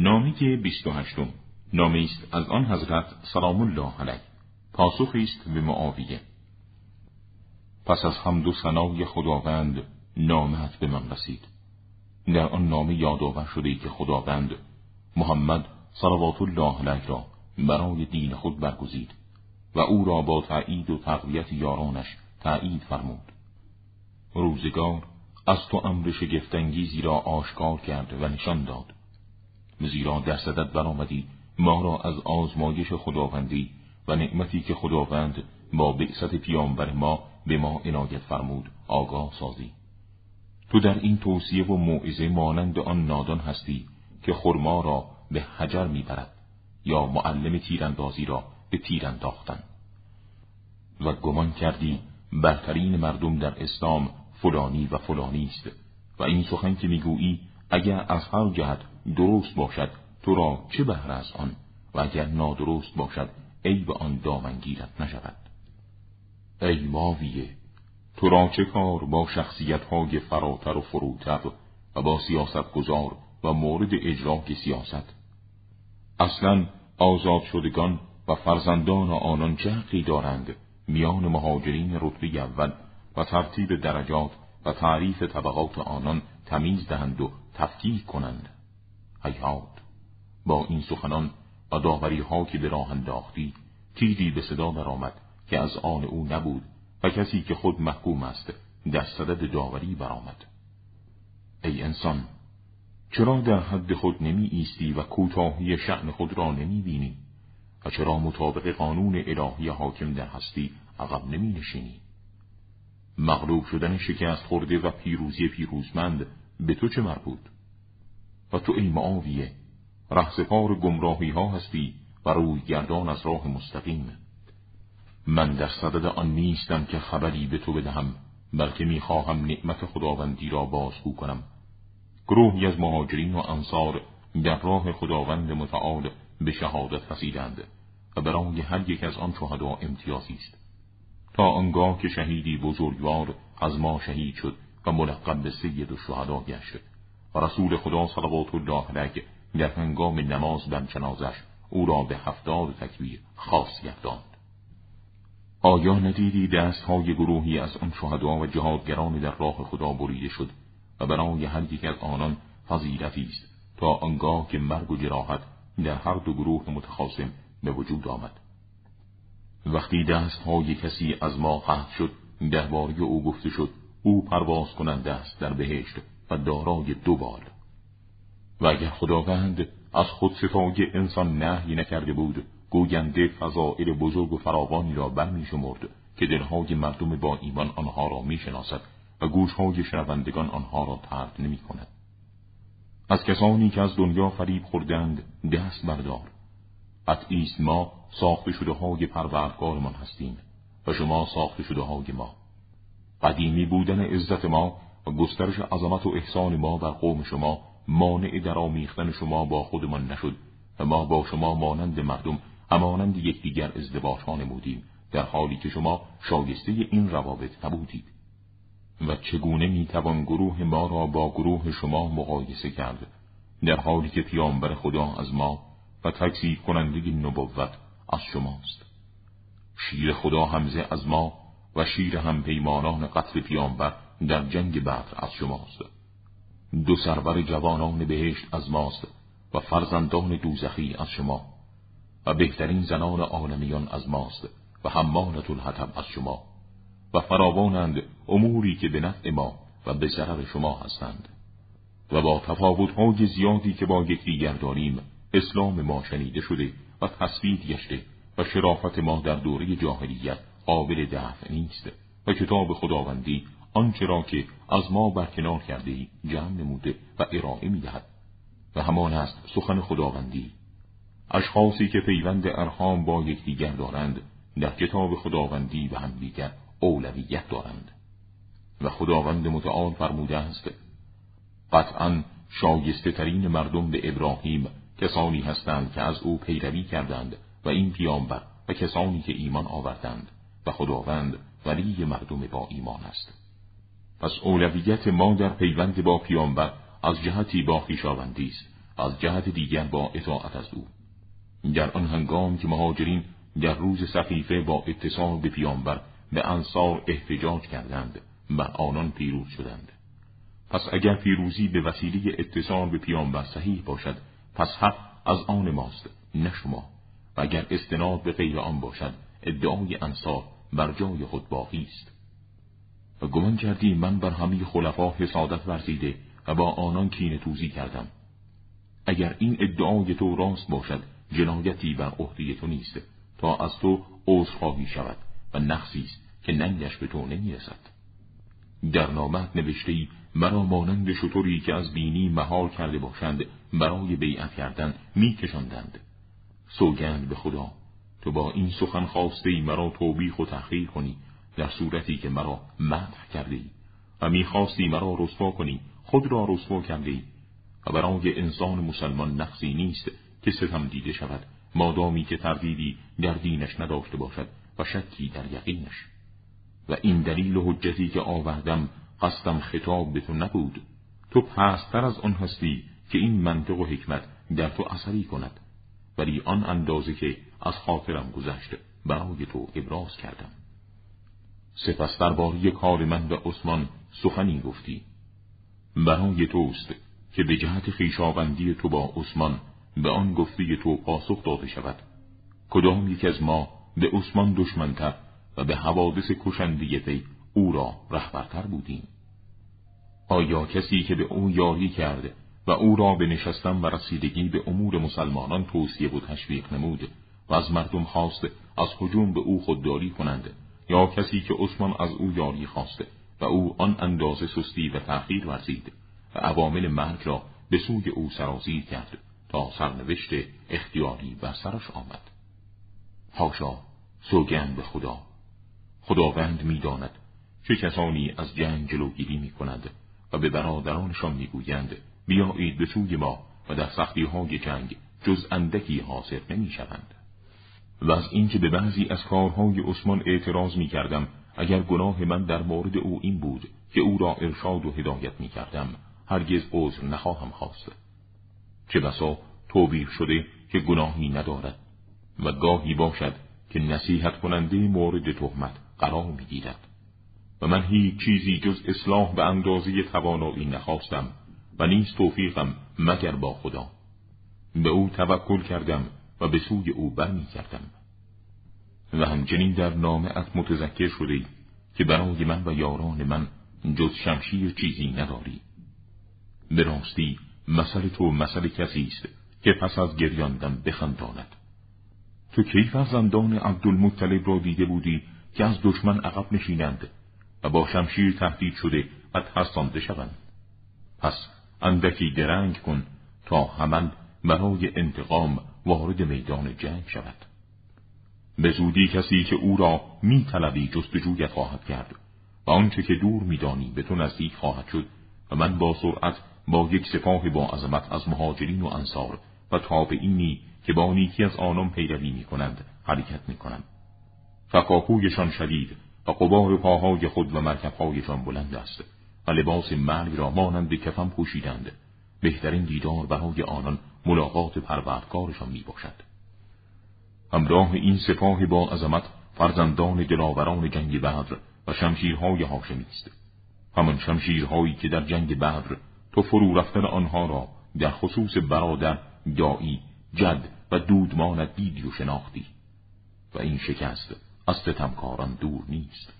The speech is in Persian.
نامه بیست و هشتم. نامه است از آن حضرت سلام الله علیه. پاسخی است به معاویه. پس از حمد و ثنای خداوند نامت به من رسید. در آن نامه یادآور شده که خداوند محمد صلوات الله علیه را برای دین خود برگزید و او را با تایید و تقویت یارانش تایید فرمود. روزگار از تو امر شگفتانگیزی را آشکار کرد و نشان داد. زیرا در صدت برآمدی. ما را از آزمایش خداوندی و نعمتی که خداوند با بعثت پیامبر ما به ما عنایت فرمود آگاه سازی. تو در این توصیه و موعظه مانند آن نادان هستی که خرما را به حجر می‌برد یا معلم تیراندازی را به تیر انداختن. و گمان کردی برترین مردم در اسلام فلانی و فلانی است و این سخن که می‌گویی اگر از هر جهت درست باشد تو را چه بهره از آن؟ و اگر نادرست باشد ای به آن دامنگیرت نشود. ای ماویه تو را چه کار با شخصیت های فراتر و فروتر و با سیاست گذار و مورد اجراک سیاست؟ اصلا آزاد شدگان و فرزندان آنان چه حقی دارند؟ میان مهاجرین رتبه اول و ترتیب درجات و تعریف طبقات آنان تمیز دهند و تفکیک کنند. حیات. با این سخنان و داوری ها که به راه انداختی تیری به صدا برآمد که از آن او نبود و کسی که خود محکوم است در صدد داوری برآمد. ای انسان چرا در حد خود نمی ایستی و کوتاهی شعن خود را نمی بینی؟ و چرا مطابق قانون الهی حاکم در هستی عقب نمی نشینی؟ مغلوب شدن شکست خورده و پیروزی پیروزمند به تو چه مربوط؟ و تو ای معاویه رهسپار گمراهی ها هستی و روی گردان از راه مستقیم. من در صدد آن نیستم که خبری به تو بدهم بلکه می‌خواهم نعمت خداوندی را بازگو کنم. گروهی از مهاجرین و انصار در راه خداوند متعال به شهادت رسیدند و برای هر یک از آن شهدا امتیازی است. تا آنگاه که شهیدی بزرگوار از ما شهید شد و ملقب به سید الشهدا گشت. رسول خدا صلوات الله علیه در هنگام نماز بر جنازش او را به هفتاد تکبیر خاص گرداند. آیا ندیدی دستهای گروهی از آن شهدا و جهادگران در راه خدا بریده شد و برای هر یک از آنان فضیلتی است تا آنگاه که مرگ و جراحت در هر دو گروه متخاصم به وجود آمد؟ وقتی دستهای کسی از ما قطع شد درباره او گفته شد او پرواز کننده است در بهشت. و دارای دو بال. و اگر خداوند از خود ستای انسان نهی نکرده بود گوینده فضائل بزرگ و فراوانی را برمی شمرد که دلهای مردم با ایمان آنها را می شناسد و گوشهای شنوندگان آنها را ترد نمی کند. از کسانی که از دنیا فریب خوردند دست بردار. قطعی است ما ساخته شده های پروردگارمان هستیم و شما ساخته شده های ما. قدیمی بودن عزت ما گسترش عظمت و احسان ما بر قوم شما مانع در آمیختن شما با خودمان نشد و ما با شما مانند مردم همانند یکدیگر ازدواج نمودیم در حالی که شما شایسته این روابط نبودید. و چگونه می‌توان گروه ما را با گروه شما مقایسه کرد؟ در حالی که پیامبر خدا از ما و تکذیب کننده نبوت از شماست. شیر خدا همزه از ما و شیر هم پیمانان قتل پیامبر در جنگ بدر از شماست. دو سرور جوانان بهشت از ماست و فرزندان دوزخی از شما و بهترین زنان عالمیان از ماست و حمالت الحطب از شما و فراوانند اموری که به نفع ما و به ضرر شما هستند. و با تفاوتهای زیادی که با یکدیگر داریم اسلام ما شنیده شده و تصوید گشته و شرافت ما در دوره جاهلیت قابل دفع نیست و کتاب خداوندی آنچه را که از ما برکنار کرده ای جمع نموده و ارائه می‌دهد. و همان است سخن خداوندی. اشخاصی که پیوند ارحام با یکدیگر دارند در کتاب خداوندی و همدیگر اولویت دارند. و خداوند متعال فرموده است قطعا شایسته ترین مردم به ابراهیم کسانی هستند که از او پیروی کردند و این پیامبر و کسانی که ایمان آوردند. و خداوند ولی مردم با ایمان است. پس اولویت ما در پیوند با پیامبر از جهتی با خویشاوندی است از جهت دیگر با اطاعت از او. در آن هنگام که مهاجرین در روز سقیفه با اتصال به پیامبر به انصار احتجاج کردند بر آنان پیروز شدند. پس اگر پیروزی به وسیله اتصال به پیامبر صحیح باشد پس حق از آن ماست نه شما. و اگر استناد به غیر آن باشد ادعای انصار بر جای خود باقی است. و گمان کردی من بر همه خلفا حسادت ورزیده و با آنان کینه توزی کردم. اگر این ادعای تو راست باشد جنایتی بر عهده تو نیست. تا از تو عذرخواهی شود و نقصی است که ننگش به تو نمی‌رسد. در نامت نوشته ای مرا مانند شطوری که از بینی مهار کرده باشند برای بیعت کردن میکشاندند. سوگند به خدا تو با این سخن خواسته ای مرا توبیخ و تحقیر کنی. در صورتی که مرا مدح کرده ای و می‌خواستی مرا رسوا کنی خود را رسوا کرده ای و برای انسان مسلمان نقصی نیست که ستم دیده شود مادامی که تردیدی در دینش نداشته باشد و شکی در یقینش. و این دلیل و حجتی که آوردم قصدم خطاب به تو نبود. تو پستر از آن هستی که این منطق و حکمت در تو اثری کند. ولی آن اندازه که از خاطرم گذشت برای تو ابراز کردم. سپس درباره کار من و عثمان سخنی گفتی. برای توست که به جهت خیشاوندی تو با عثمان به آن گفته تو پاسخ داده شود. کدام یک از ما به عثمان دشمنتر و به حوادث کشنده او را رهبرتر بودیم؟ آیا کسی که به او یاری کرد و او را به نشستن و رسیدگی به امور مسلمانان توصیه و تشویق نمود و از مردم خواست از حجوم به او خودداری کنند یا کسی که عثمان از او یاری خواسته و او آن اندازه سستی و تأخیر ورزید و عوامل مرگ را به سوی او سرازیر کرد تا سرنوشت اختیاری بر سرش آمد حاشا سوگند به خدا خداوند می‌داند چه کسانی از جنگ جلوگیری می کند و به برادرانشان می‌گویند بیایید به سوی ما و در سختی های جنگ جز اندکی حاصل نمی شوند. و از اینکه به بعضی از کارهای عثمان اعتراض می کردم اگر گناه من در مورد او این بود که او را ارشاد و هدایت می کردم هرگز عذر نخواهم خواست. چه بسا توبیر شده که گناهی ندارد و گاهی باشد که نصیحت کننده مورد تهمت قرار می‌گیرد. و من هیچ چیزی جز اصلاح به اندازه توانایی نخواستم و نیست توفیقم مگر با خدا. به او توکل کردم و به سوی او برمی کردم و همچنین در نامه متذکر شده که برای من و یاران من جز شمشیر چیزی نداری. به راستی مثل تو مثل کسی است که پس از گریاندن بخنداند. تو کی فرزندان عبدالمطلب را دیده بودی که از دشمن عقب نشینند و با شمشیر تهدید شده و ترسانده شوند؟ پس اندکی درنگ کن تا حمل برای انتقام وارد میدان جنگ شود به زودی کسی که او را می طلبی جستجویت خواهد کرد و آنچه که دور میدانی به تو نزدیک خواهد شد و من با سرعت با یک سپاه با عظمت از مهاجرین و انصار و تابعینی که با نیکی از آنان پیروی می کنند حرکت می کنند. فقاپویشان شدید و قبار پاهای خود و مرکبهایشان بلند است و لباس مرگ را مانند کفن پوشیدند بهترین دیدار برای آنان ملاقات پروردگارشان می باشد. همراه این سپاه با عظمت فرزندان دلاوران جنگ بدر و شمشیرهای هاشمی است. همان شمشیرهایی که در جنگ بدر تو فرو رفتن آنها را در خصوص برادر دایی جد و دودمانت دیدی و شناختی. و این شکست از ستمکاران دور نیست.